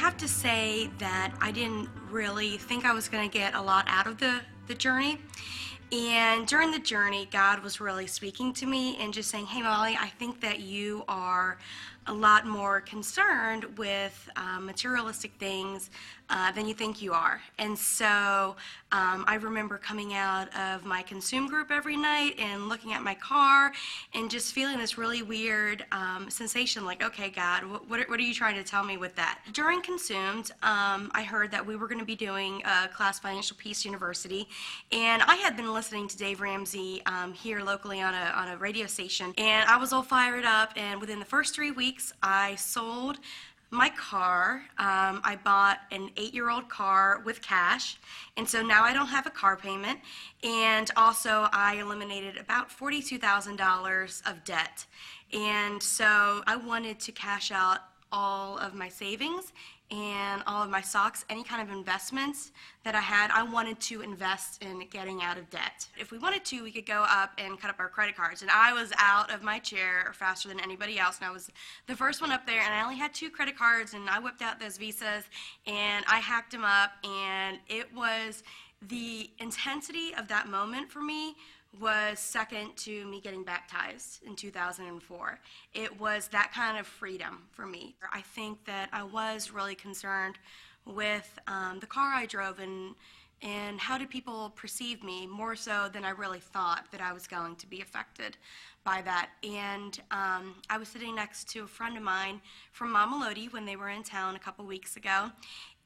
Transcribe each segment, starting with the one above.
have to say that I didn't really think I was going to get a lot out of the, the journey. And during the journey, God was really speaking to me and just saying, Hey, Molly, I think that you are a lot more concerned with uh, materialistic things uh, than you think you are. And so um, I remember coming out of my consume group every night and looking at my car and just feeling this really weird um, sensation like, okay, God, what, what, are you trying to tell me with that? During consumed, um, I heard that we were going to be doing a class Financial Peace University. And I had been listening to Dave Ramsey um, here locally on a, on a radio station. And I was all fired up. And within the first three weeks, I sold my car. Um, I bought an eight year old car with cash, and so now I don't have a car payment. And also, I eliminated about $42,000 of debt. And so I wanted to cash out all of my savings and all of my stocks, any kind of investments that I had, I wanted to invest in getting out of debt. If we wanted to, we could go up and cut up our credit cards. And I was out of my chair faster than anybody else, and I was the first one up there, and I only had two credit cards, and I whipped out those visas, and I hacked them up, and it was the intensity of that moment for me was second to me getting baptized in 2004. It was that kind of freedom for me. I think that I was really concerned with um, the car I drove and and how did people perceive me more so than I really thought that I was going to be affected by that. And um, I was sitting next to a friend of mine from Mamelodi when they were in town a couple weeks ago,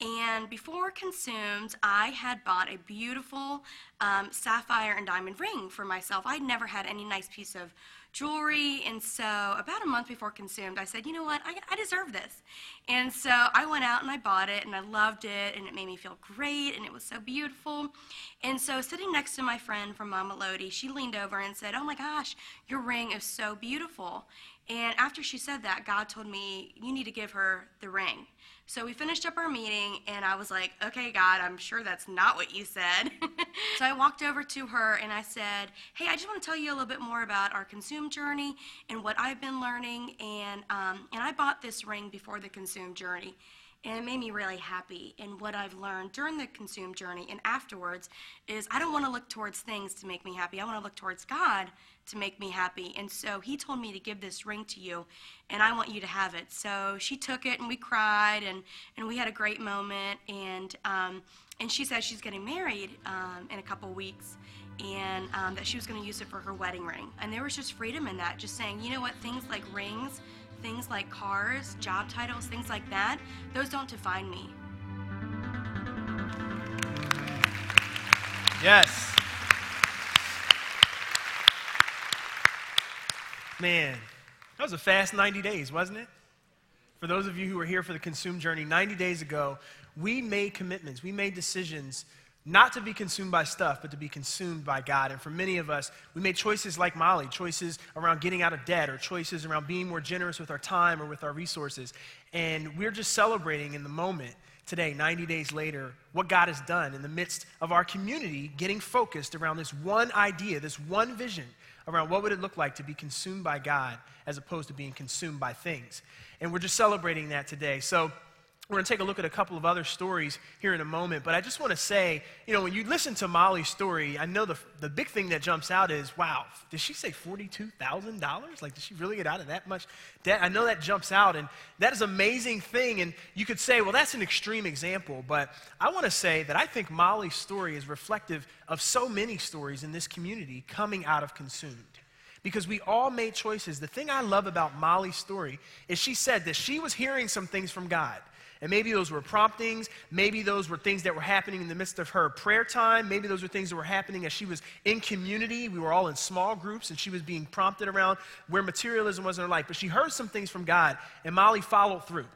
and before consumed, I had bought a beautiful um, sapphire and diamond ring for myself. I'd never had any nice piece of jewelry. And so, about a month before consumed, I said, you know what, I, I, deserve this. And so, I went out and I bought it, and I loved it, and it made me feel great, and it was so beautiful. And so, sitting next to my friend from Mamelodi, she leaned over and said, Oh my gosh, your ring is so beautiful. And after she said that, God told me, You need to give her the ring. So we finished up our meeting, and I was like, okay, God, I'm sure that's not what you said. so I walked over to her and I said, hey, I just want to tell you a little bit more about our consume journey and what I've been learning. And, um, and I bought this ring before the consume journey. And it made me really happy. And what I've learned during the consume journey and afterwards is I don't want to look towards things to make me happy. I want to look towards God to make me happy. And so he told me to give this ring to you, and I want you to have it. So she took it, and we cried, and, and we had a great moment. And, um, and she said she's getting married um, in a couple weeks and um, that she was going to use it for her wedding ring. And there was just freedom in that, just saying, you know what, things like rings, things like cars, job titles, things like that, those don't define me. Yes. Man, that was a fast 90 days, wasn't it? For those of you who were here for the Consume Journey, 90 days ago, we made commitments, we made decisions not to be consumed by stuff, but to be consumed by God. And for many of us, we made choices like Molly, choices around getting out of debt, or choices around being more generous with our time or with our resources. And we're just celebrating in the moment today, 90 days later, what God has done in the midst of our community getting focused around this one idea, this one vision around what would it look like to be consumed by God as opposed to being consumed by things. And we're just celebrating that today. So we're going to take a look at a couple of other stories here in a moment, but I just want to say, you know, when you listen to Molly's story, I know the, the big thing that jumps out is, wow, did she say $42,000? Like, did she really get out of that much debt? I know that jumps out, and that is an amazing thing. And you could say, well, that's an extreme example, but I want to say that I think Molly's story is reflective of so many stories in this community coming out of consumed because we all made choices. The thing I love about Molly's story is she said that she was hearing some things from God. And maybe those were promptings. Maybe those were things that were happening in the midst of her prayer time. Maybe those were things that were happening as she was in community. We were all in small groups and she was being prompted around where materialism was in her life. But she heard some things from God and Molly followed through.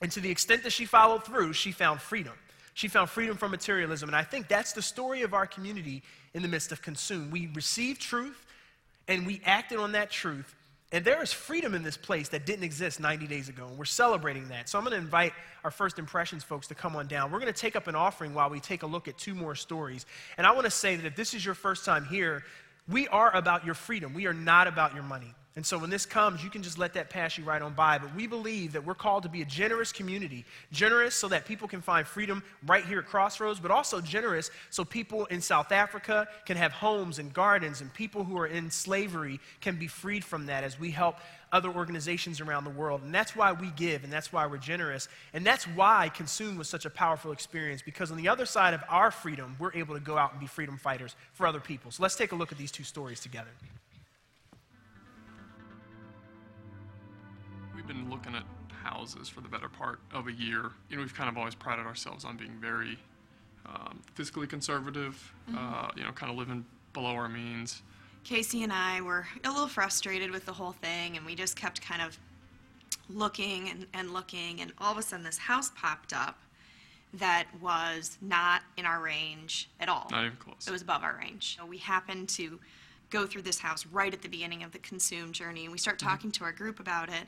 And to the extent that she followed through, she found freedom. She found freedom from materialism. And I think that's the story of our community in the midst of consume. We received truth and we acted on that truth and there is freedom in this place that didn't exist 90 days ago, and we're celebrating that. So I'm going to invite our first impressions folks to come on down. We're going to take up an offering while we take a look at two more stories. And I want to say that if this is your first time here, we are about your freedom. We are not about your money. And so when this comes, you can just let that pass you right on by. But we believe that we're called to be a generous community. Generous so that people can find freedom right here at Crossroads, but also generous so people in South Africa can have homes and gardens, and people who are in slavery can be freed from that as we help other organizations around the world. And that's why we give, and that's why we're generous. And that's why Consume was such a powerful experience, because on the other side of our freedom, we're able to go out and be freedom fighters for other people. So let's take a look at these two stories together. Been looking at houses for the better part of a year. You know, we've kind of always prided ourselves on being very um, fiscally conservative, uh, you know, kind of living below our means. Casey and I were a little frustrated with the whole thing, and we just kept kind of looking and, and looking, and all of a sudden this house popped up that was not in our range at all. Not even close. It was above our range. So we happened to go through this house right at the beginning of the consume journey, and we start talking to our group about it.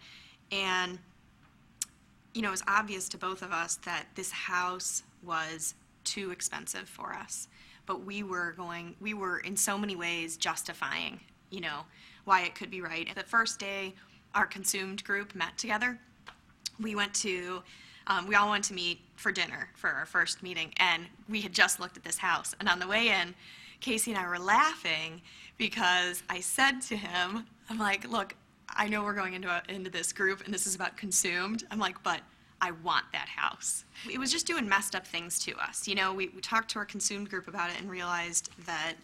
And, you know, it was obvious to both of us that this house was too expensive for us. But we were going, we were in so many ways justifying, you know, why it could be right. The first day our consumed group met together, we went to, um, we all went to meet for dinner for our first meeting, and we had just looked at this house. And on the way in, Casey and I were laughing because I said to him, I'm like, look, I know we're going into, a, into this group and this is about consumed. I'm like, but I want that house. It was just doing messed up things to us. You know, we, we talked to our consumed group about it and realized that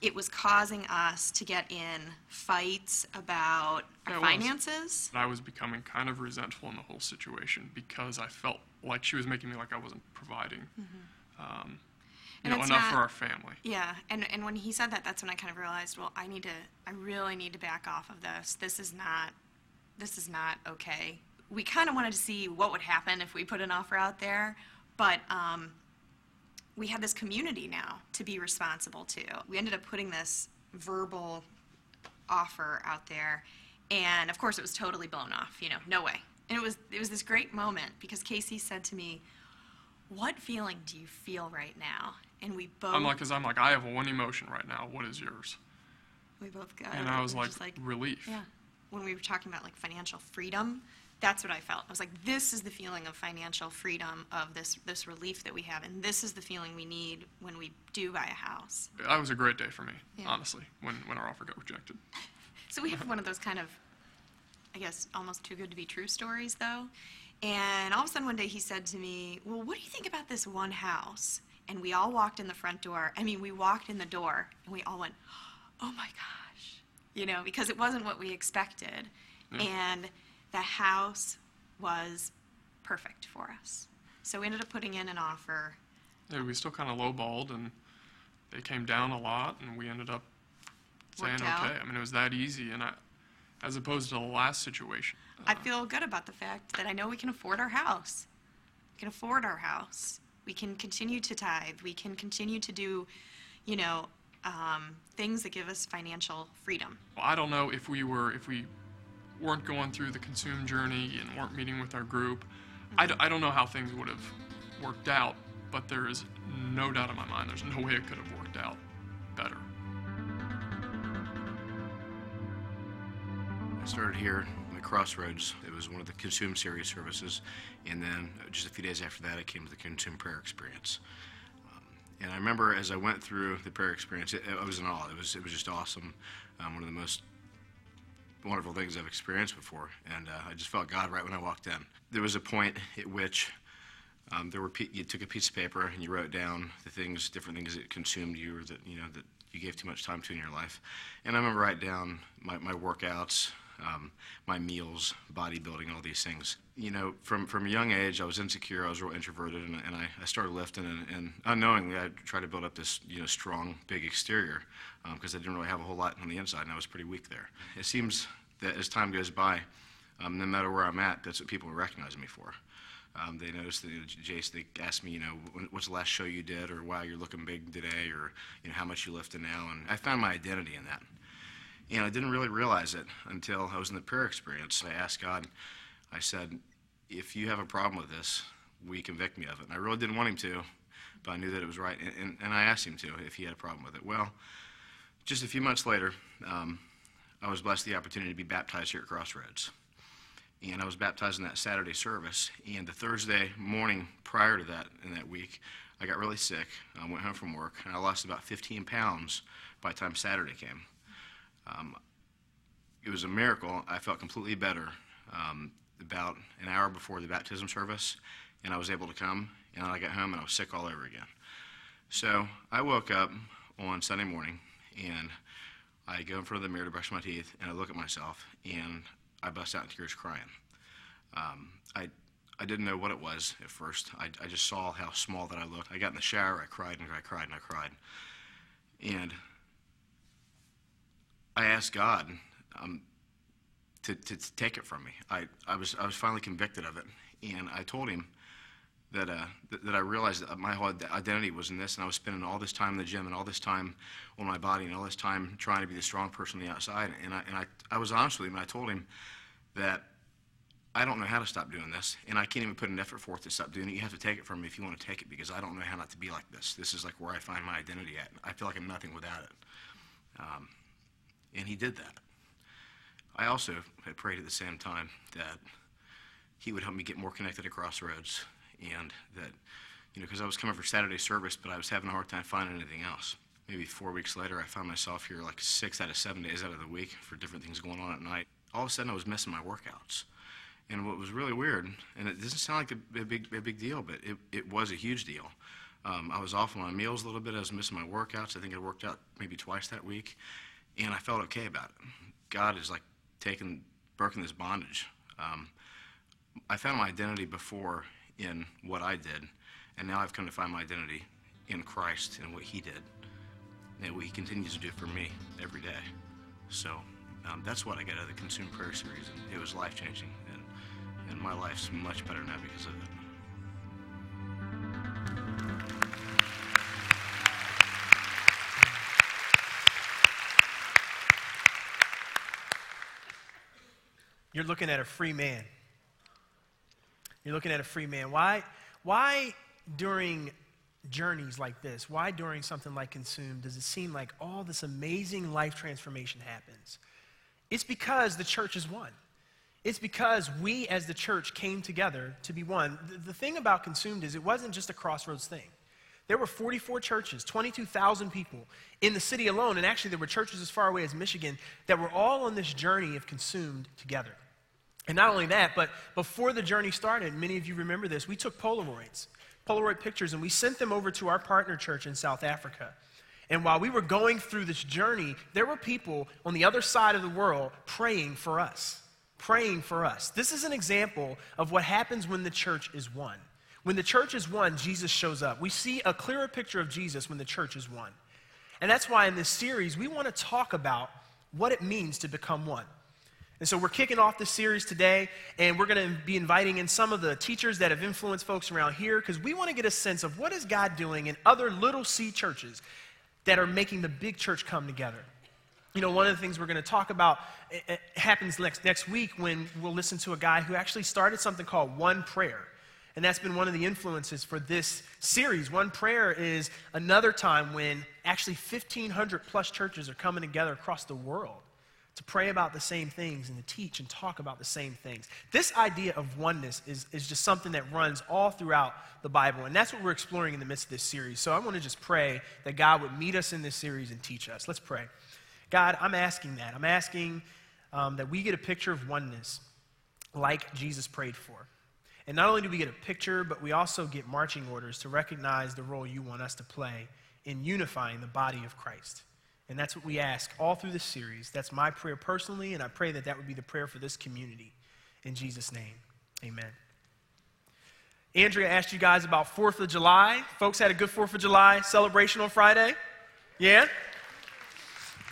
it was causing us to get in fights about our Yeah, was. finances. I was becoming kind of resentful in the whole situation because I felt like she was making me like I wasn't providing, um, you And know, it's enough for our family. Yeah, and, and when he said that, that's when I kind of realized, well, I need to, I really need to back off of this. This is not, this is not okay. We kind of wanted to see what would happen if we put an offer out there, but um, we had this community now to be responsible to. We ended up putting this verbal offer out there, and of course, it was totally blown off. You know, no way. And it was it was this great moment because Casey said to me, "What feeling do you feel right now?" And we both I'm like, cause I'm like, I have one emotion right now. What is yours? we both got And. I was like, like relief. yeah. When we were talking about like financial freedom, that's what I felt. I was like, this is the feeling of financial freedom of this this relief that we have, and this is the feeling we need when we do buy a house. That was a great day for me, Yeah. honestly, when, when our offer got rejected. So we have one of those kind of, I guess, almost too good to be true stories, though. And all of a sudden one day he said to me, Well, what do you think about this one house? And we all walked in the front door. I mean, we walked in the door and we all went, Oh my gosh. You know, because it wasn't what we expected. Mm. And the house was perfect for us. So we ended up putting in an offer. Yeah, we still kind of lowballed and they came down a lot and we ended up saying okay. I mean, it was that easy and I, as opposed to the last situation. I uh, feel good about the fact that I know we can afford our house. We can afford our house. We can continue to tithe. We can continue to do, you know, um, things that give us financial freedom. Well, I don't know if we were if we weren't going through the consume journey and weren't meeting with our group. I, d- I don't know how things would have worked out, but there is no doubt in my mind there's no way it could have worked out better. I started here at Crossroads. It was one of the Consume Series services, and then uh, just a few days after that, I came to the Consume Prayer Experience. Um, and I remember as I went through the prayer experience, it, I was in awe. It was it was just awesome. Um, one of the most wonderful things I've experienced before, and uh, I just felt God right when I walked in. There was a point at which um, there were you took a piece of paper and you wrote down the things, different things that consumed you or that you know that you gave too much time to in your life. And I remember writing down my, my workouts, um, my meals, bodybuilding, all these things. You know, from from a young age, I was insecure. I was real introverted, and, and I, I started lifting, and, and unknowingly, I tried to build up this you know strong, big exterior because I didn't really have a whole lot on the inside, and I was pretty weak there. It seems that as time goes by, um, no matter where I'm at, that's what people recognize me for. Um, they noticed that, you know, Jace, they asked me, you know, what's the last show you did, or wow, you're looking big today, or you know, how much you lifted now, and I found my identity in that. And I didn't really realize it until I was in the prayer experience. I asked God, I said, if you have a problem with this, you convict me of it? And I really didn't want him to, but I knew that it was right, and, and, and I asked him to if he had a problem with it. Well, just a few months later, um, I was blessed the opportunity to be baptized here at Crossroads. And I was baptized in that Saturday service. And the Thursday morning prior to that, in that week, I got really sick. I went home from work, and I lost about 15 pounds by the time Saturday came. Um, it was a miracle. I felt completely better um, about an hour before the baptism service, and I was able to come. And I got home, and I was sick all over again. So I woke up on Sunday morning, and I go in front of the mirror to brush my teeth, and I look at myself, and I bust out in tears crying. Um, I, I didn't know what it was at first. I, I just saw how small that I looked. I got in the shower, I cried and I cried and I cried. And I asked God um, to, to, to take it from me. I, I, was, I was finally convicted of it. And I told him that, uh, that, I realized that my whole identity was in this, and I was spending all this time in the gym and all this time on my body and all this time trying to be the strong person on the outside. And I, and I, I was honest with him, and I told him that I don't know how to stop doing this, and I can't even put an effort forth to stop doing it. You have to take it from me if you want to take it, because I don't know how not to be like this. This is like where I find my identity at. I feel like I'm nothing without it. Um, and he did that. I also had prayed at the same time that he would help me get more connected to Crossroads, and that, you know, because I was coming for Saturday service, but I was having a hard time finding anything else. Maybe four weeks later, I found myself here like six out of seven days out of the week for different things going on at night. All of a sudden, I was missing my workouts. And what was really weird, and it doesn't sound like a, a big, a big deal, but it, it was a huge deal. Um, I was off on my meals a little bit. I was missing my workouts. I think I worked out maybe twice that week, and I felt okay about it. God is like taking, broken this bondage. Um, I found my identity before in what I did, and now I've come to find my identity in Christ and what He did, and what He continues to do for me every day. So um, that's what I got out of the Consume Prayer Series, and it was life changing, and, and my life's much better now because of it. You're looking at a free man. You're looking at a free man. Why, why during journeys like this, why during something like Consume does it seem like all this amazing life transformation happens? It's because the church is one. It's because we as the church came together to be one. The, the thing about Consumed is it wasn't just a crossroads thing. There were 44 churches, 22,000 people in the city alone, and actually there were churches as far away as Michigan that were all on this journey of consumed together. And not only that, but before the journey started, many of you remember this, we took Polaroids, Polaroid pictures, and we sent them over to our partner church in South Africa. And while we were going through this journey, there were people on the other side of the world praying for us. Praying for us. This is an example of what happens when the church is one. When the church is one, Jesus shows up. We see a clearer picture of Jesus when the church is one. And that's why in this series, we want to talk about what it means to become one. And so we're kicking off this series today, and we're going to be inviting in some of the teachers that have influenced folks around here because we want to get a sense of what is God doing in other little C churches that are making the big church come together. You know, one of the things we're going to talk about it, it happens next, next week when we'll listen to a guy who actually started something called One Prayer. And that's been one of the influences for this series. One Prayer is another time when actually 1,500 plus churches are coming together across the world to pray about the same things and to teach and talk about the same things. This idea of oneness is, is just something that runs all throughout the Bible, and that's what we're exploring in the midst of this series. So I want to just pray that God would meet us in this series and teach us. Let's pray. God, I'm asking that. I'm asking um, that we get a picture of oneness like Jesus prayed for. And not only do we get a picture, but we also get marching orders to recognize the role you want us to play in unifying the body of Christ. And that's what we ask all through this series. That's my prayer personally, and I pray that that would be the prayer for this community. In Jesus' name, amen. Andrea asked you guys about 4th of July. Folks had a good 4th of July celebration on Friday? Yeah?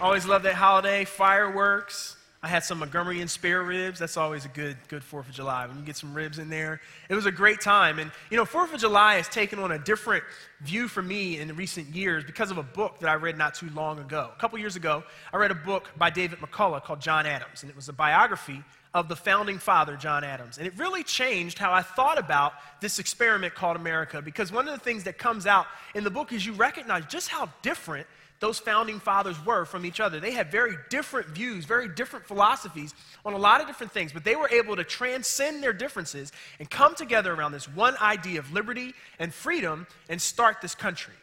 Always love that holiday. Fireworks. I had some Montgomery Inn spare ribs. That's always a good, good 4th of July when you get some ribs in there. It was a great time. And, you know, 4th of July has taken on a different view for me in recent years because of a book that I read not too long ago. A couple years ago, I read a book by David McCullough called John Adams, and it was a biography of the founding father, John Adams. And it really changed how I thought about this experiment called America because one of the things that comes out in the book is you recognize just how different those founding fathers were from each other. They had very different views, very different philosophies on a lot of different things, but they were able to transcend their differences and come together around this one idea of liberty and freedom and start this country.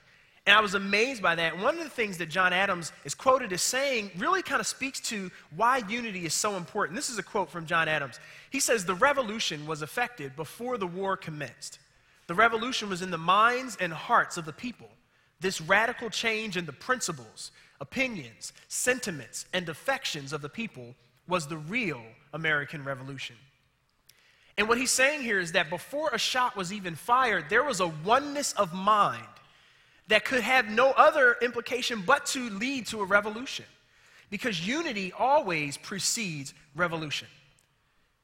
And I was amazed by that. One of the things that John Adams is quoted as saying really kind of speaks to why unity is so important. This is a quote from John Adams. He says, The revolution was effected before the war commenced. The revolution was in the minds and hearts of the people. This radical change in the principles, opinions, sentiments, and affections of the people was the real American Revolution. And what he's saying here is that before a shot was even fired, there was a oneness of mind that could have no other implication but to lead to a revolution. Because unity always precedes revolution.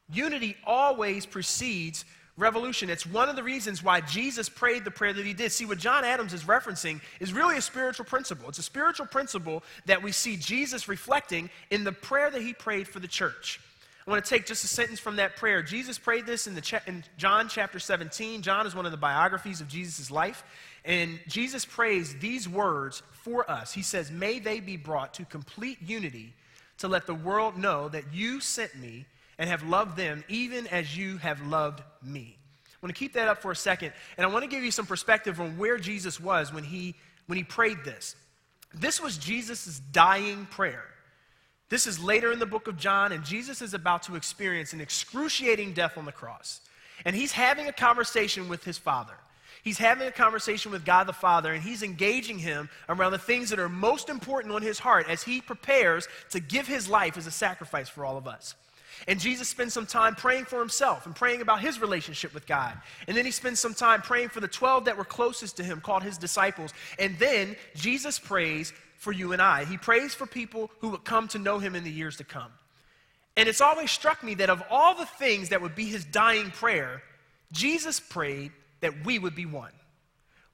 Unity always precedes revolution. It's one of the reasons why Jesus prayed the prayer that he did. See, what John Adams is referencing is really a spiritual principle. It's a spiritual principle that we see Jesus reflecting in the prayer that he prayed for the church. I want to take just a sentence from that prayer. Jesus prayed this in, the cha- in John chapter 17. John is one of the biographies of Jesus' life. And Jesus prays these words for us. He says, May they be brought to complete unity to let the world know that you sent me and have loved them even as you have loved me. I want to keep that up for a second, and I want to give you some perspective on where Jesus was when he, when he prayed this. This was Jesus' dying prayer. This is later in the book of John, and Jesus is about to experience an excruciating death on the cross. And he's having a conversation with his Father. He's having a conversation with God the Father, and he's engaging him around the things that are most important on his heart as he prepares to give his life as a sacrifice for all of us. And Jesus spends some time praying for himself and praying about his relationship with God. And then he spends some time praying for the 12 that were closest to him, called his disciples. And then Jesus prays for you and I. He prays for people who would come to know him in the years to come. And it's always struck me that of all the things that would be his dying prayer, Jesus prayed that we would be one.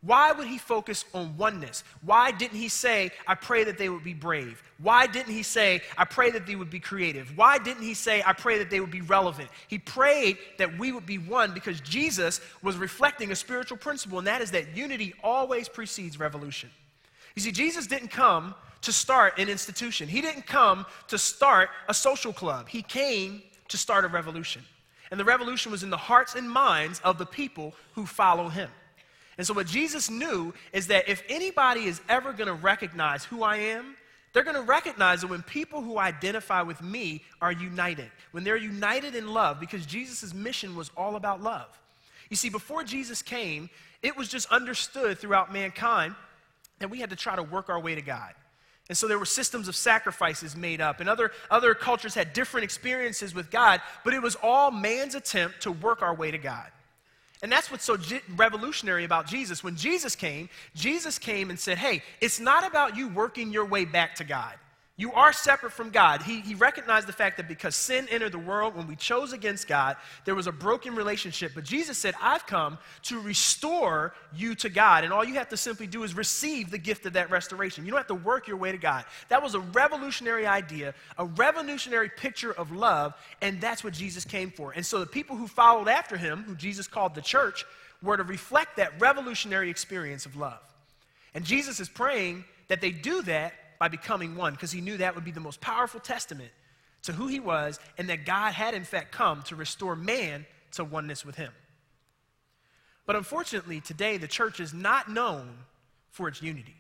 Why would he focus on oneness? Why didn't he say, I pray that they would be brave? Why didn't he say, I pray that they would be creative? Why didn't he say, I pray that they would be relevant? He prayed that we would be one because Jesus was reflecting a spiritual principle, and that is that unity always precedes revolution. You see, Jesus didn't come to start an institution, he didn't come to start a social club. He came to start a revolution. And the revolution was in the hearts and minds of the people who follow him. And so, what Jesus knew is that if anybody is ever going to recognize who I am, they're going to recognize that when people who identify with me are united, when they're united in love, because Jesus' mission was all about love. You see, before Jesus came, it was just understood throughout mankind that we had to try to work our way to God. And so there were systems of sacrifices made up, and other, other cultures had different experiences with God, but it was all man's attempt to work our way to God. And that's what's so revolutionary about Jesus. When Jesus came, Jesus came and said, Hey, it's not about you working your way back to God. You are separate from God. He, he recognized the fact that because sin entered the world, when we chose against God, there was a broken relationship. But Jesus said, I've come to restore you to God. And all you have to simply do is receive the gift of that restoration. You don't have to work your way to God. That was a revolutionary idea, a revolutionary picture of love, and that's what Jesus came for. And so the people who followed after him, who Jesus called the church, were to reflect that revolutionary experience of love. And Jesus is praying that they do that by becoming one because he knew that would be the most powerful testament to who he was and that God had, in fact, come to restore man to oneness with him. But unfortunately, today, the church is not known for its unity.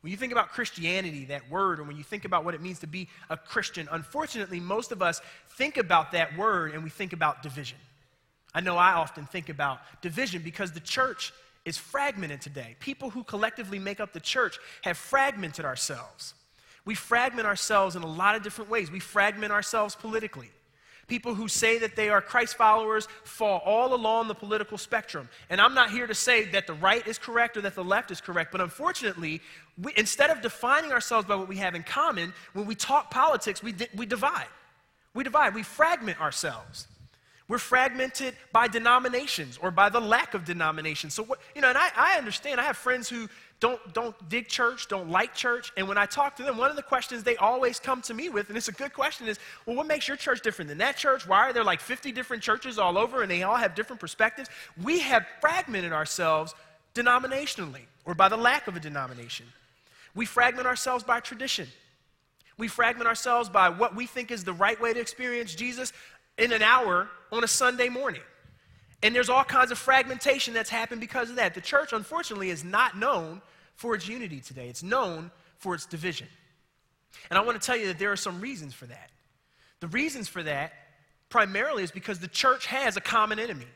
When you think about Christianity, that word, or when you think about what it means to be a Christian, unfortunately, most of us think about that word and we think about division. I know I often think about division because the church is fragmented today. People who collectively make up the church have fragmented ourselves. We fragment ourselves in a lot of different ways. We fragment ourselves politically. People who say that they are Christ followers fall all along the political spectrum. And I'm not here to say that the right is correct or that the left is correct, but unfortunately, we, instead of defining ourselves by what we have in common, when we talk politics, we, we divide. We divide, we fragment ourselves. We're fragmented by denominations or by the lack of denominations. So, what, you know, and I, I understand. I have friends who don't, don't dig church, don't like church. And when I talk to them, one of the questions they always come to me with, and it's a good question, is well, what makes your church different than that church? Why are there like 50 different churches all over and they all have different perspectives? We have fragmented ourselves denominationally or by the lack of a denomination. We fragment ourselves by tradition. We fragment ourselves by what we think is the right way to experience Jesus in an hour on a Sunday morning. And there's all kinds of fragmentation that's happened because of that. The church, unfortunately, is not known for its unity today, it's known for its division. And I want to tell you that there are some reasons for that. The reasons for that primarily is because the church has a common enemy.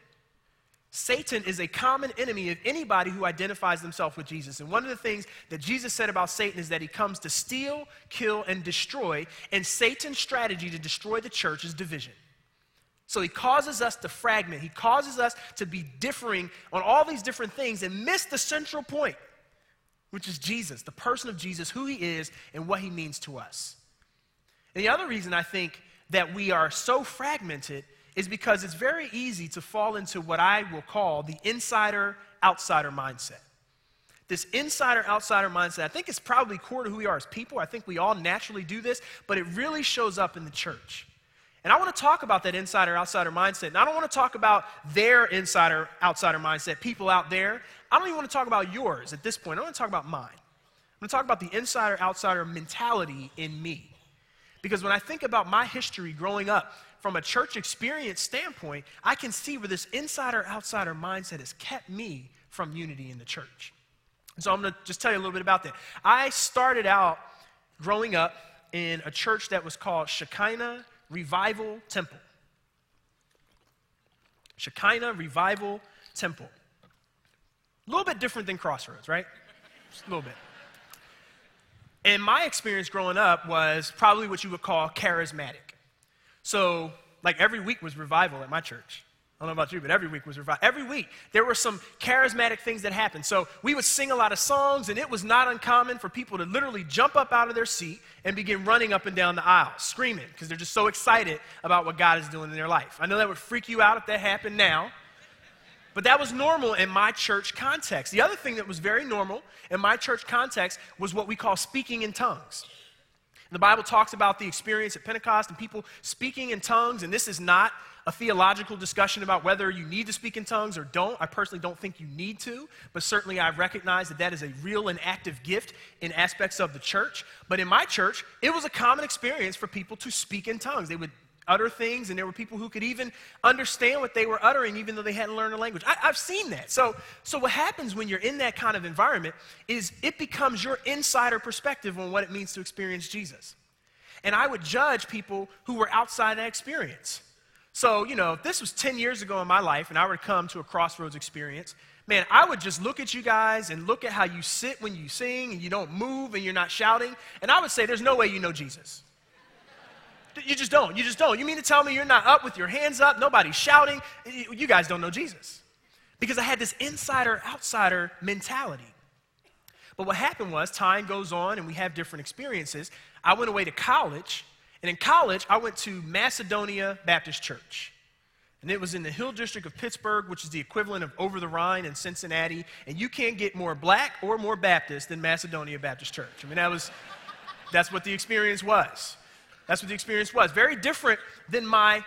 Satan is a common enemy of anybody who identifies themselves with Jesus. And one of the things that Jesus said about Satan is that he comes to steal, kill, and destroy. And Satan's strategy to destroy the church is division. So he causes us to fragment. He causes us to be differing on all these different things and miss the central point, which is Jesus, the person of Jesus, who he is, and what he means to us. And the other reason I think that we are so fragmented is because it's very easy to fall into what I will call the insider outsider mindset. This insider outsider mindset, I think it's probably core to who we are as people. I think we all naturally do this, but it really shows up in the church. And I want to talk about that insider outsider mindset. And I don't want to talk about their insider outsider mindset, people out there. I don't even want to talk about yours at this point. I want to talk about mine. I'm going to talk about the insider outsider mentality in me. Because when I think about my history growing up from a church experience standpoint, I can see where this insider outsider mindset has kept me from unity in the church. So I'm going to just tell you a little bit about that. I started out growing up in a church that was called Shekinah Revival Temple. Shekinah Revival Temple. A little bit different than Crossroads, right? Just a little bit. And my experience growing up was probably what you would call charismatic. So, like every week was revival at my church. I don't know about you, but every week was revival. Every week, there were some charismatic things that happened. So we would sing a lot of songs, and it was not uncommon for people to literally jump up out of their seat and begin running up and down the aisle, screaming, because they're just so excited about what God is doing in their life. I know that would freak you out if that happened now, but that was normal in my church context. The other thing that was very normal in my church context was what we call speaking in tongues. The Bible talks about the experience at Pentecost and people speaking in tongues, and this is not a theological discussion about whether you need to speak in tongues or don't. I personally don't think you need to, but certainly I recognize that that is a real and active gift in aspects of the church. But in my church, it was a common experience for people to speak in tongues. They would utter things, and there were people who could even understand what they were uttering, even though they hadn't learned the language. I, have seen that. So, so, what happens when you're in that kind of environment is it becomes your insider perspective on what it means to experience Jesus. And I would judge people who were outside that experience. So, you know, if this was 10 years ago in my life and I were to come to a crossroads experience, man, I would just look at you guys and look at how you sit when you sing and you don't move and you're not shouting, and I would say, there's no way you know Jesus. You just don't. You just don't. You mean to tell me you're not up with your hands up, nobody's shouting? You guys don't know Jesus. Because I had this insider outsider mentality. But what happened was, time goes on and we have different experiences. I went away to college and in college, I went to Macedonia Baptist Church. And it was in the Hill District of Pittsburgh, which is the equivalent of over the Rhine in Cincinnati. And you can't get more black or more Baptist than Macedonia Baptist Church. I mean, that was, that's what the experience was. That's what the experience was. Very different than my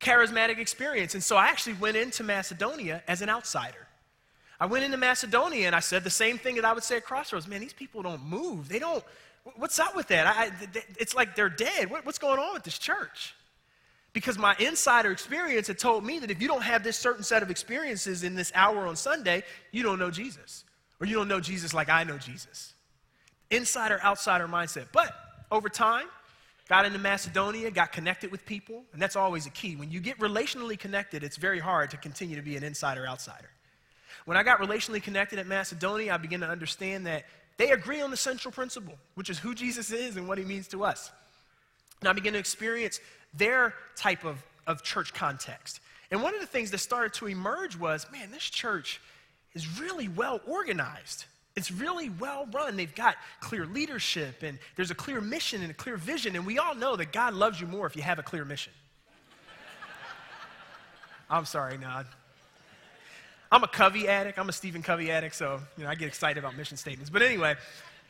charismatic experience. And so I actually went into Macedonia as an outsider. I went into Macedonia and I said the same thing that I would say at Crossroads. Man, these people don't move. They don't, What's up with that? I, it's like they're dead. What, what's going on with this church? Because my insider experience had told me that if you don't have this certain set of experiences in this hour on Sunday, you don't know Jesus. Or you don't know Jesus like I know Jesus. Insider, outsider mindset. But over time, got into Macedonia, got connected with people, and that's always a key. When you get relationally connected, it's very hard to continue to be an insider, outsider. When I got relationally connected at Macedonia, I began to understand that they agree on the central principle, which is who Jesus is and what he means to us. And I began to experience their type of, of church context. And one of the things that started to emerge was man, this church is really well organized. It's really well run. They've got clear leadership, and there's a clear mission and a clear vision. And we all know that God loves you more if you have a clear mission. I'm sorry, no. I'm a Covey addict. I'm a Stephen Covey addict, so you know I get excited about mission statements. But anyway,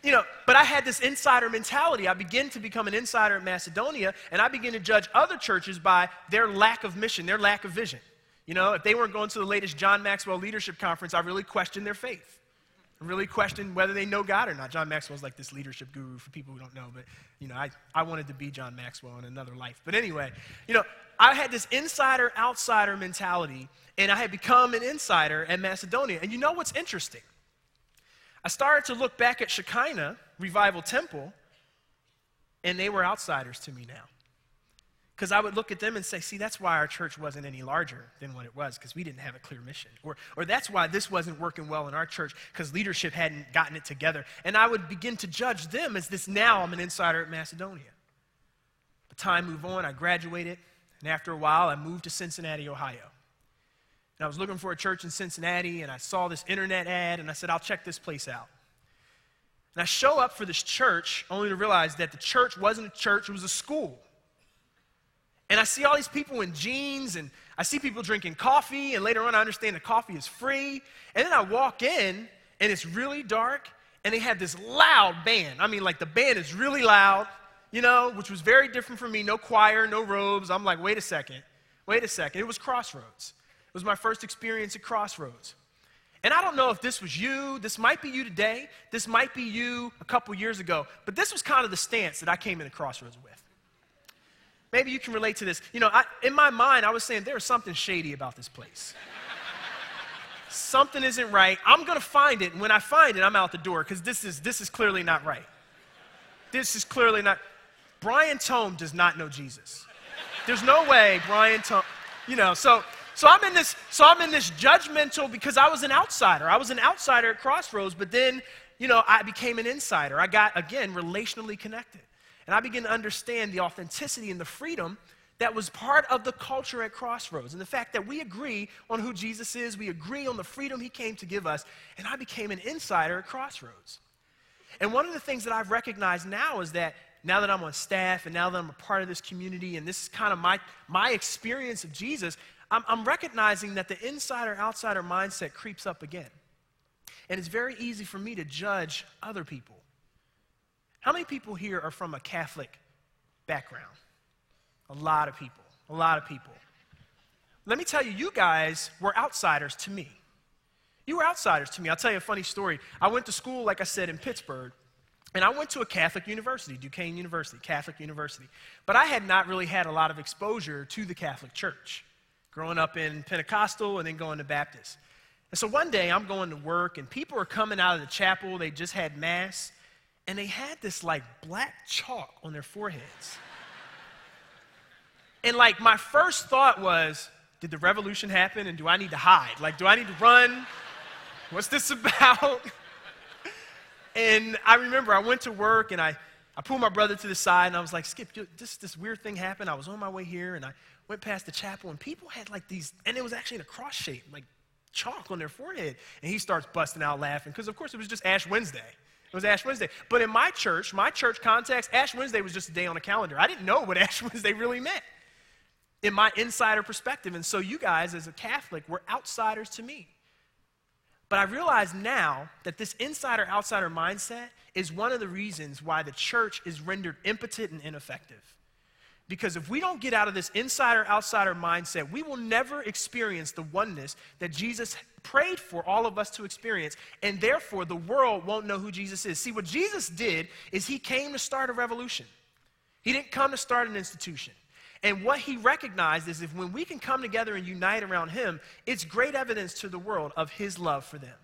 you know, but I had this insider mentality. I began to become an insider at Macedonia, and I began to judge other churches by their lack of mission, their lack of vision. You know, if they weren't going to the latest John Maxwell Leadership Conference, I really questioned their faith. I really questioned whether they know God or not. John Maxwell's like this leadership guru for people who don't know, but you know, I, I wanted to be John Maxwell in another life. But anyway, you know, I had this insider outsider mentality, and I had become an insider at Macedonia. And you know what's interesting? I started to look back at Shekinah Revival Temple, and they were outsiders to me now. Because I would look at them and say, see, that's why our church wasn't any larger than what it was, because we didn't have a clear mission. Or, or that's why this wasn't working well in our church, because leadership hadn't gotten it together. And I would begin to judge them as this now I'm an insider at Macedonia. But time moved on, I graduated, and after a while, I moved to Cincinnati, Ohio. And I was looking for a church in Cincinnati, and I saw this internet ad, and I said, I'll check this place out. And I show up for this church only to realize that the church wasn't a church, it was a school. And I see all these people in jeans, and I see people drinking coffee, and later on I understand the coffee is free. And then I walk in, and it's really dark, and they have this loud band. I mean, like the band is really loud, you know, which was very different for me. No choir, no robes. I'm like, wait a second, wait a second. It was Crossroads. It was my first experience at Crossroads. And I don't know if this was you, this might be you today, this might be you a couple years ago, but this was kind of the stance that I came into Crossroads with. Maybe you can relate to this. You know, I, in my mind, I was saying there's something shady about this place. something isn't right. I'm going to find it. And when I find it, I'm out the door because this is, this is clearly not right. This is clearly not. Brian Tome does not know Jesus. There's no way Brian Tome, you know, so. So I'm in this, so I'm in this judgmental because I was an outsider. I was an outsider at Crossroads, but then, you know, I became an insider. I got again relationally connected. And I began to understand the authenticity and the freedom that was part of the culture at Crossroads and the fact that we agree on who Jesus is, we agree on the freedom he came to give us, and I became an insider at Crossroads. And one of the things that I've recognized now is that now that I'm on staff and now that I'm a part of this community and this is kind of my, my experience of Jesus, I'm, I'm recognizing that the insider outsider mindset creeps up again. And it's very easy for me to judge other people how many people here are from a Catholic background? A lot of people. A lot of people. Let me tell you, you guys were outsiders to me. You were outsiders to me. I'll tell you a funny story. I went to school, like I said, in Pittsburgh, and I went to a Catholic university, Duquesne University, Catholic University. But I had not really had a lot of exposure to the Catholic Church, growing up in Pentecostal and then going to Baptist. And so one day I'm going to work, and people are coming out of the chapel. They just had Mass, and they had this like black chalk on their foreheads. and like my first thought was, did the revolution happen and do I need to hide? Like, do I need to run? What's this about? And I remember I went to work and I, I pulled my brother to the side and I was like, Skip, this, this weird thing happened. I was on my way here and I went past the chapel and people had like these, and it was actually in a cross shape, like chalk on their forehead. And he starts busting out laughing because, of course, it was just Ash Wednesday. It was Ash Wednesday. But in my church, my church context, Ash Wednesday was just a day on a calendar. I didn't know what Ash Wednesday really meant in my insider perspective. And so you guys, as a Catholic, were outsiders to me. But I realize now that this insider outsider mindset is one of the reasons why the church is rendered impotent and ineffective. Because if we don't get out of this insider outsider mindset, we will never experience the oneness that Jesus prayed for all of us to experience, and therefore the world won't know who Jesus is. See, what Jesus did is he came to start a revolution, he didn't come to start an institution. And what he recognized is if when we can come together and unite around him, it's great evidence to the world of his love for them.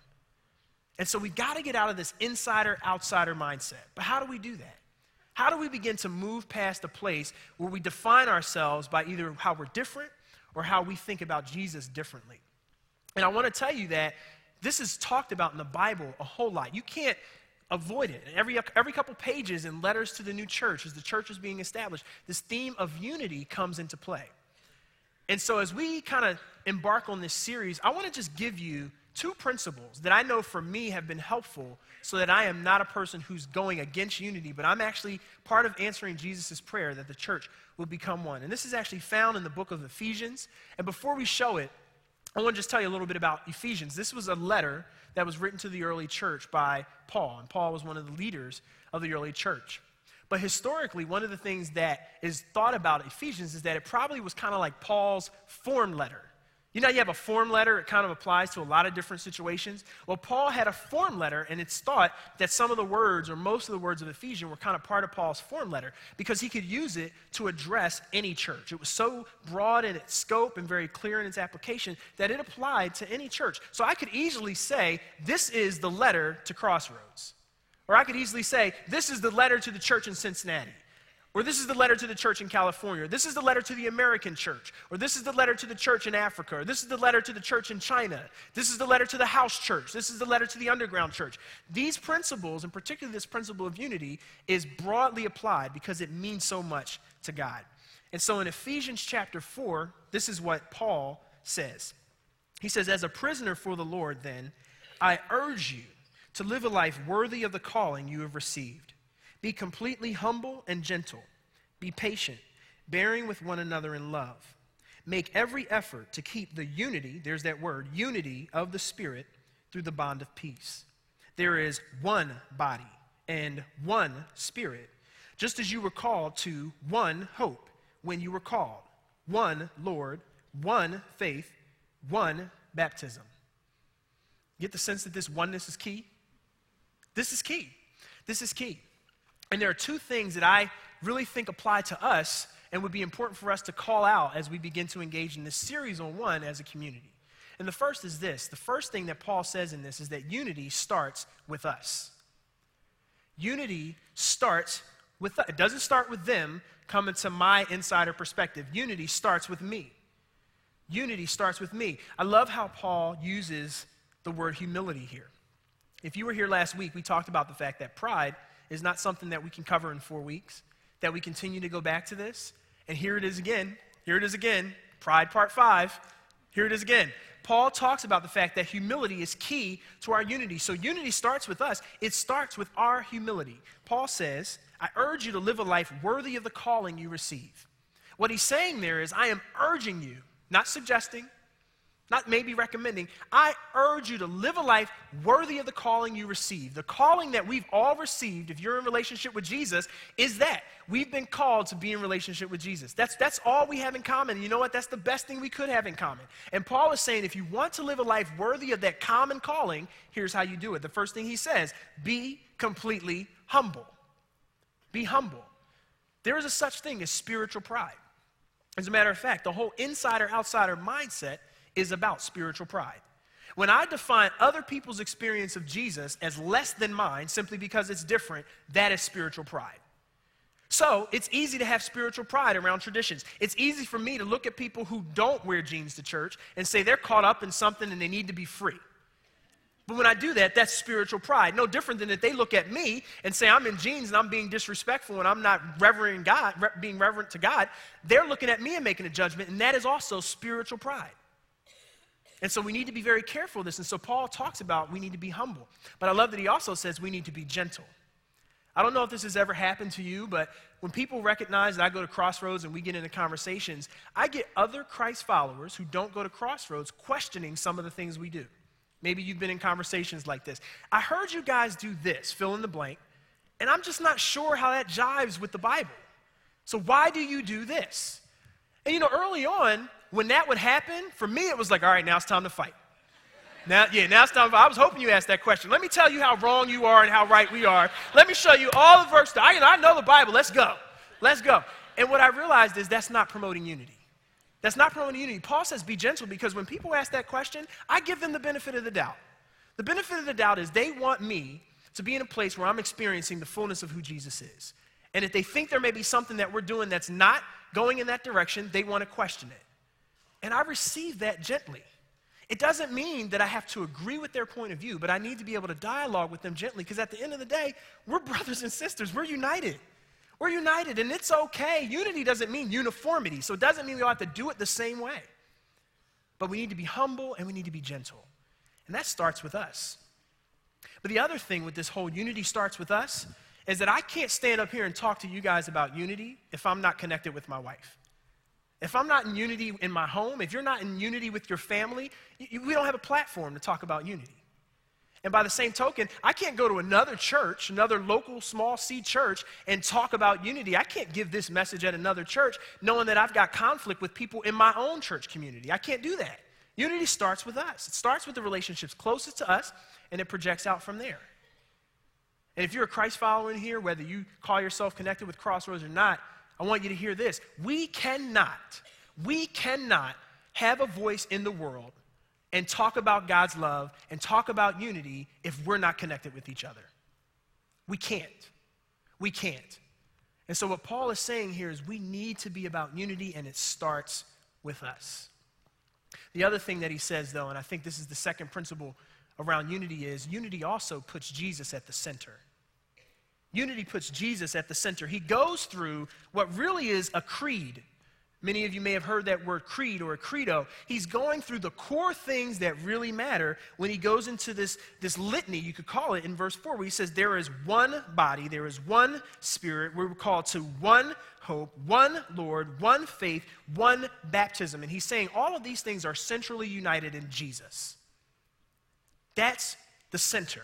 And so we got to get out of this insider outsider mindset. But how do we do that? How do we begin to move past a place where we define ourselves by either how we're different or how we think about Jesus differently? And I want to tell you that this is talked about in the Bible a whole lot. You can't avoid it. Every, every couple pages in letters to the new church, as the church is being established, this theme of unity comes into play. And so, as we kind of embark on this series, I want to just give you two principles that I know for me have been helpful so that I am not a person who's going against unity, but I'm actually part of answering Jesus' prayer that the church will become one. And this is actually found in the book of Ephesians. And before we show it, I want to just tell you a little bit about Ephesians. This was a letter that was written to the early church by Paul, and Paul was one of the leaders of the early church. But historically, one of the things that is thought about Ephesians is that it probably was kind of like Paul's form letter. You know, you have a form letter, it kind of applies to a lot of different situations. Well, Paul had a form letter, and it's thought that some of the words, or most of the words of Ephesians, were kind of part of Paul's form letter because he could use it to address any church. It was so broad in its scope and very clear in its application that it applied to any church. So I could easily say, This is the letter to Crossroads. Or I could easily say, This is the letter to the church in Cincinnati. Or this is the letter to the church in California. Or this is the letter to the American church. Or this is the letter to the church in Africa. Or this is the letter to the church in China. This is the letter to the house church. This is the letter to the underground church. These principles, and particularly this principle of unity, is broadly applied because it means so much to God. And so in Ephesians chapter 4, this is what Paul says. He says, As a prisoner for the Lord, then, I urge you to live a life worthy of the calling you have received. Be completely humble and gentle. Be patient, bearing with one another in love. Make every effort to keep the unity, there's that word, unity of the Spirit through the bond of peace. There is one body and one Spirit, just as you were called to one hope when you were called, one Lord, one faith, one baptism. Get the sense that this oneness is key? This is key. This is key. And there are two things that I really think apply to us and would be important for us to call out as we begin to engage in this series on one as a community. And the first is this the first thing that Paul says in this is that unity starts with us. Unity starts with us. it doesn't start with them coming to my insider perspective. Unity starts with me. Unity starts with me. I love how Paul uses the word humility here. If you were here last week, we talked about the fact that pride is not something that we can cover in four weeks, that we continue to go back to this. And here it is again. Here it is again. Pride part five. Here it is again. Paul talks about the fact that humility is key to our unity. So unity starts with us, it starts with our humility. Paul says, I urge you to live a life worthy of the calling you receive. What he's saying there is, I am urging you, not suggesting, not maybe recommending, I urge you to live a life worthy of the calling you receive. The calling that we've all received, if you're in relationship with Jesus, is that we've been called to be in relationship with Jesus. That's, that's all we have in common. And you know what? That's the best thing we could have in common. And Paul is saying, if you want to live a life worthy of that common calling, here's how you do it. The first thing he says be completely humble. Be humble. There is a such thing as spiritual pride. As a matter of fact, the whole insider outsider mindset is about spiritual pride. When I define other people's experience of Jesus as less than mine simply because it's different, that is spiritual pride. So it's easy to have spiritual pride around traditions. It's easy for me to look at people who don't wear jeans to church and say they're caught up in something and they need to be free. But when I do that, that's spiritual pride. No different than that they look at me and say I'm in jeans and I'm being disrespectful and I'm not reverering God, being reverent to God. They're looking at me and making a judgment, and that is also spiritual pride. And so we need to be very careful of this. And so Paul talks about we need to be humble. But I love that he also says we need to be gentle. I don't know if this has ever happened to you, but when people recognize that I go to Crossroads and we get into conversations, I get other Christ followers who don't go to Crossroads questioning some of the things we do. Maybe you've been in conversations like this. I heard you guys do this, fill in the blank, and I'm just not sure how that jives with the Bible. So why do you do this? And you know, early on, when that would happen, for me, it was like, all right, now it's time to fight. Now, yeah, now it's time. I was hoping you asked that question. Let me tell you how wrong you are and how right we are. Let me show you all the verses. I, I know the Bible. Let's go. Let's go. And what I realized is that's not promoting unity. That's not promoting unity. Paul says be gentle because when people ask that question, I give them the benefit of the doubt. The benefit of the doubt is they want me to be in a place where I'm experiencing the fullness of who Jesus is. And if they think there may be something that we're doing that's not going in that direction, they want to question it. And I receive that gently. It doesn't mean that I have to agree with their point of view, but I need to be able to dialogue with them gently because at the end of the day, we're brothers and sisters. We're united. We're united, and it's okay. Unity doesn't mean uniformity, so it doesn't mean we all have to do it the same way. But we need to be humble and we need to be gentle. And that starts with us. But the other thing with this whole unity starts with us is that I can't stand up here and talk to you guys about unity if I'm not connected with my wife. If I'm not in unity in my home, if you're not in unity with your family, you, we don't have a platform to talk about unity. And by the same token, I can't go to another church, another local small C church, and talk about unity. I can't give this message at another church knowing that I've got conflict with people in my own church community. I can't do that. Unity starts with us, it starts with the relationships closest to us, and it projects out from there. And if you're a Christ follower in here, whether you call yourself connected with Crossroads or not, I want you to hear this. We cannot, we cannot have a voice in the world and talk about God's love and talk about unity if we're not connected with each other. We can't. We can't. And so, what Paul is saying here is we need to be about unity, and it starts with us. The other thing that he says, though, and I think this is the second principle around unity, is unity also puts Jesus at the center. Unity puts Jesus at the center. He goes through what really is a creed. Many of you may have heard that word creed or a credo. He's going through the core things that really matter when he goes into this, this litany, you could call it in verse 4, where he says, There is one body, there is one spirit. We're called to one hope, one Lord, one faith, one baptism. And he's saying all of these things are centrally united in Jesus. That's the center.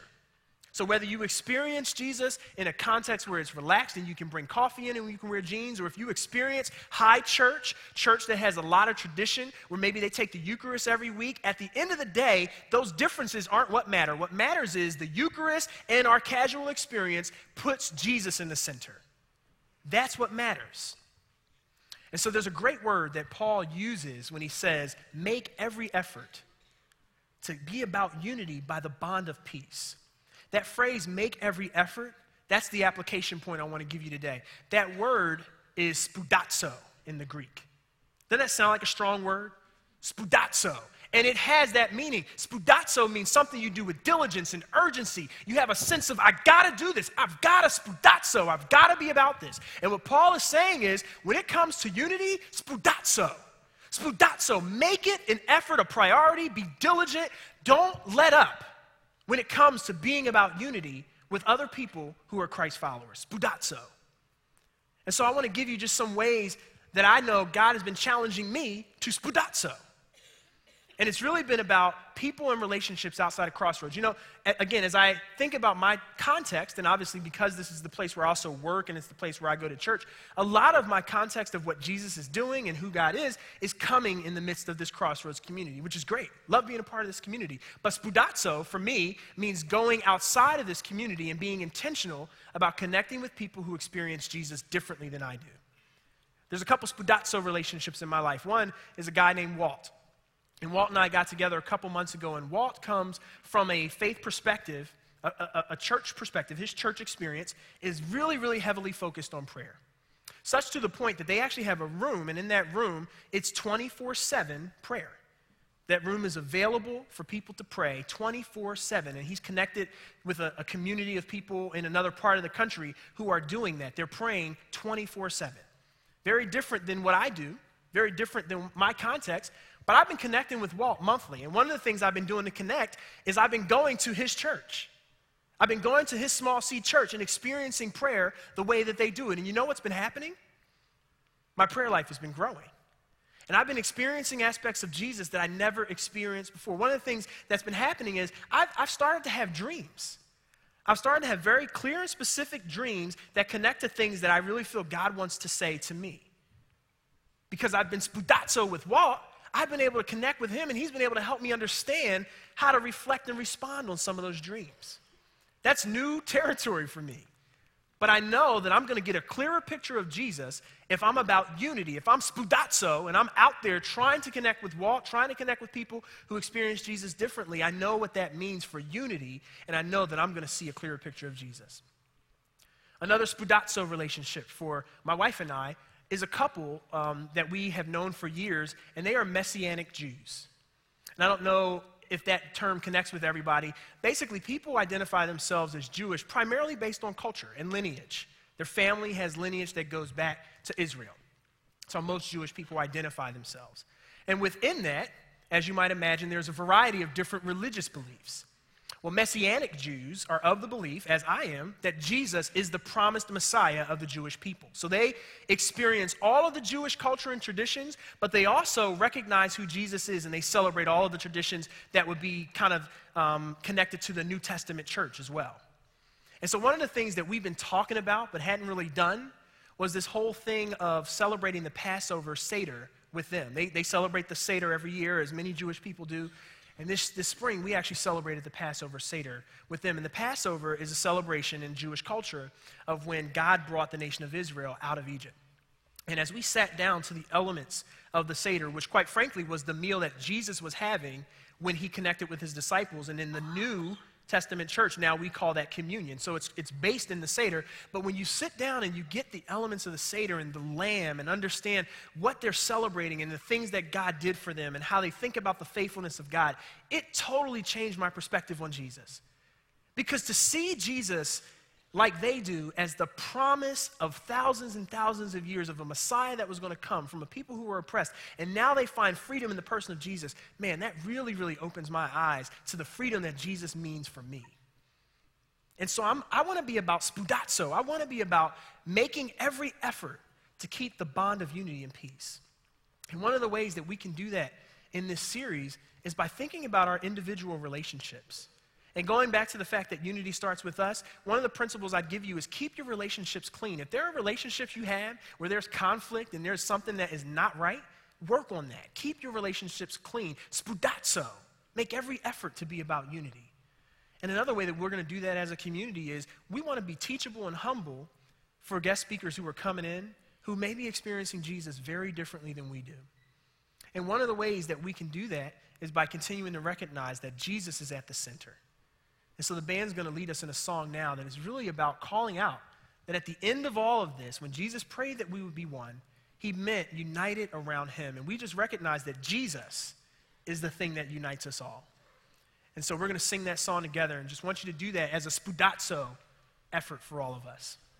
So, whether you experience Jesus in a context where it's relaxed and you can bring coffee in and you can wear jeans, or if you experience high church, church that has a lot of tradition, where maybe they take the Eucharist every week, at the end of the day, those differences aren't what matter. What matters is the Eucharist and our casual experience puts Jesus in the center. That's what matters. And so, there's a great word that Paul uses when he says, make every effort to be about unity by the bond of peace. That phrase, make every effort, that's the application point I want to give you today. That word is spoudazo in the Greek. Doesn't that sound like a strong word? Spoudazo. And it has that meaning. Spoudazo means something you do with diligence and urgency. You have a sense of, I gotta do this. I've gotta spoudazo. I've gotta be about this. And what Paul is saying is, when it comes to unity, spoudazo. Spoudazo. Make it an effort, a priority. Be diligent. Don't let up when it comes to being about unity with other people who are Christ followers. Spoudazo. And so I want to give you just some ways that I know God has been challenging me to spoudazo. And it's really been about people and relationships outside of Crossroads. You know, again, as I think about my context, and obviously because this is the place where I also work and it's the place where I go to church, a lot of my context of what Jesus is doing and who God is is coming in the midst of this Crossroads community, which is great. Love being a part of this community. But spoudazo, for me, means going outside of this community and being intentional about connecting with people who experience Jesus differently than I do. There's a couple spoudazo relationships in my life. One is a guy named Walt. And Walt and I got together a couple months ago, and Walt comes from a faith perspective, a, a, a, church perspective. His church experience is really, really heavily focused on prayer. Such to the point that they actually have a room, and in that room, it's 24 7 prayer. That room is available for people to pray 24 7. And he's connected with a, a community of people in another part of the country who are doing that. They're praying 24 7. Very different than what I do, very different than my context, but I've been connecting with Walt monthly, and one of the things I've been doing to connect is I've been going to his church. I've been going to his small C church and experiencing prayer the way that they do it. And you know what's been happening? My prayer life has been growing. And I've been experiencing aspects of Jesus that I never experienced before. One of the things that's been happening is I've, I've started to have dreams. I've started to have very clear and specific dreams that connect to things that I really feel God wants to say to me. Because I've been spoudazo with Walt, I've been able to connect with him, and he's been able to help me understand how to reflect and respond on some of those dreams. That's new territory for me. But I know that I'm going to get a clearer picture of Jesus if I'm about unity. If I'm spoudazo and I'm out there trying to connect with Walt, trying to connect with people who experience Jesus differently, I know what that means for unity, and I know that I'm going to see a clearer picture of Jesus. Another spoudazo relationship for my wife and I is a couple um, that we have known for years, and they are Messianic Jews. And I don't know if that term connects with everybody. Basically, people identify themselves as Jewish primarily based on culture and lineage. Their family has lineage that goes back to Israel. So most Jewish people identify themselves. And within that, as you might imagine, there's a variety of different religious beliefs. Well, Messianic Jews are of the belief, as I am, that Jesus is the promised Messiah of the Jewish people. So they experience all of the Jewish culture and traditions, but they also recognize who Jesus is and they celebrate all of the traditions that would be kind of um, connected to the New Testament church as well. And so, one of the things that we've been talking about but hadn't really done was this whole thing of celebrating the Passover Seder with them. They, they celebrate the Seder every year, as many Jewish people do. And this, this spring, we actually celebrated the Passover Seder with them. And the Passover is a celebration in Jewish culture of when God brought the nation of Israel out of Egypt. And as we sat down to the elements of the Seder, which quite frankly was the meal that Jesus was having when he connected with his disciples, and in the New Testament church, now we call that communion. So it's, it's based in the Seder. But when you sit down and you get the elements of the Seder and the lamb and understand what they're celebrating and the things that God did for them and how they think about the faithfulness of God, it totally changed my perspective on Jesus. Because to see Jesus like they do as the promise of thousands and thousands of years of a Messiah that was going to come from a people who were oppressed, and now they find freedom in the person of Jesus, man, that really, really opens my eyes to the freedom that Jesus means for me. And so I'm, I want to be about spoudazo. I want to be about making every effort to keep the bond of unity and peace. And one of the ways that we can do that in this series is by thinking about our individual relationships. And going back to the fact that unity starts with us, one of the principles I'd give you is keep your relationships clean. If there are relationships you have where there's conflict and there's something that is not right, work on that. Keep your relationships clean. Spoudazo. Make every effort to be about unity. And another way that we're going to do that as a community is we want to be teachable and humble for guest speakers who are coming in who may be experiencing Jesus very differently than we do. And one of the ways that we can do that is by continuing to recognize that Jesus is at the center. And so the band's going to lead us in a song now that is really about calling out that at the end of all of this, when Jesus prayed that we would be one, he meant united around him. And we just recognize that Jesus is the thing that unites us all. And so we're going to sing that song together and just want you to do that as a spoudazo effort for all of us.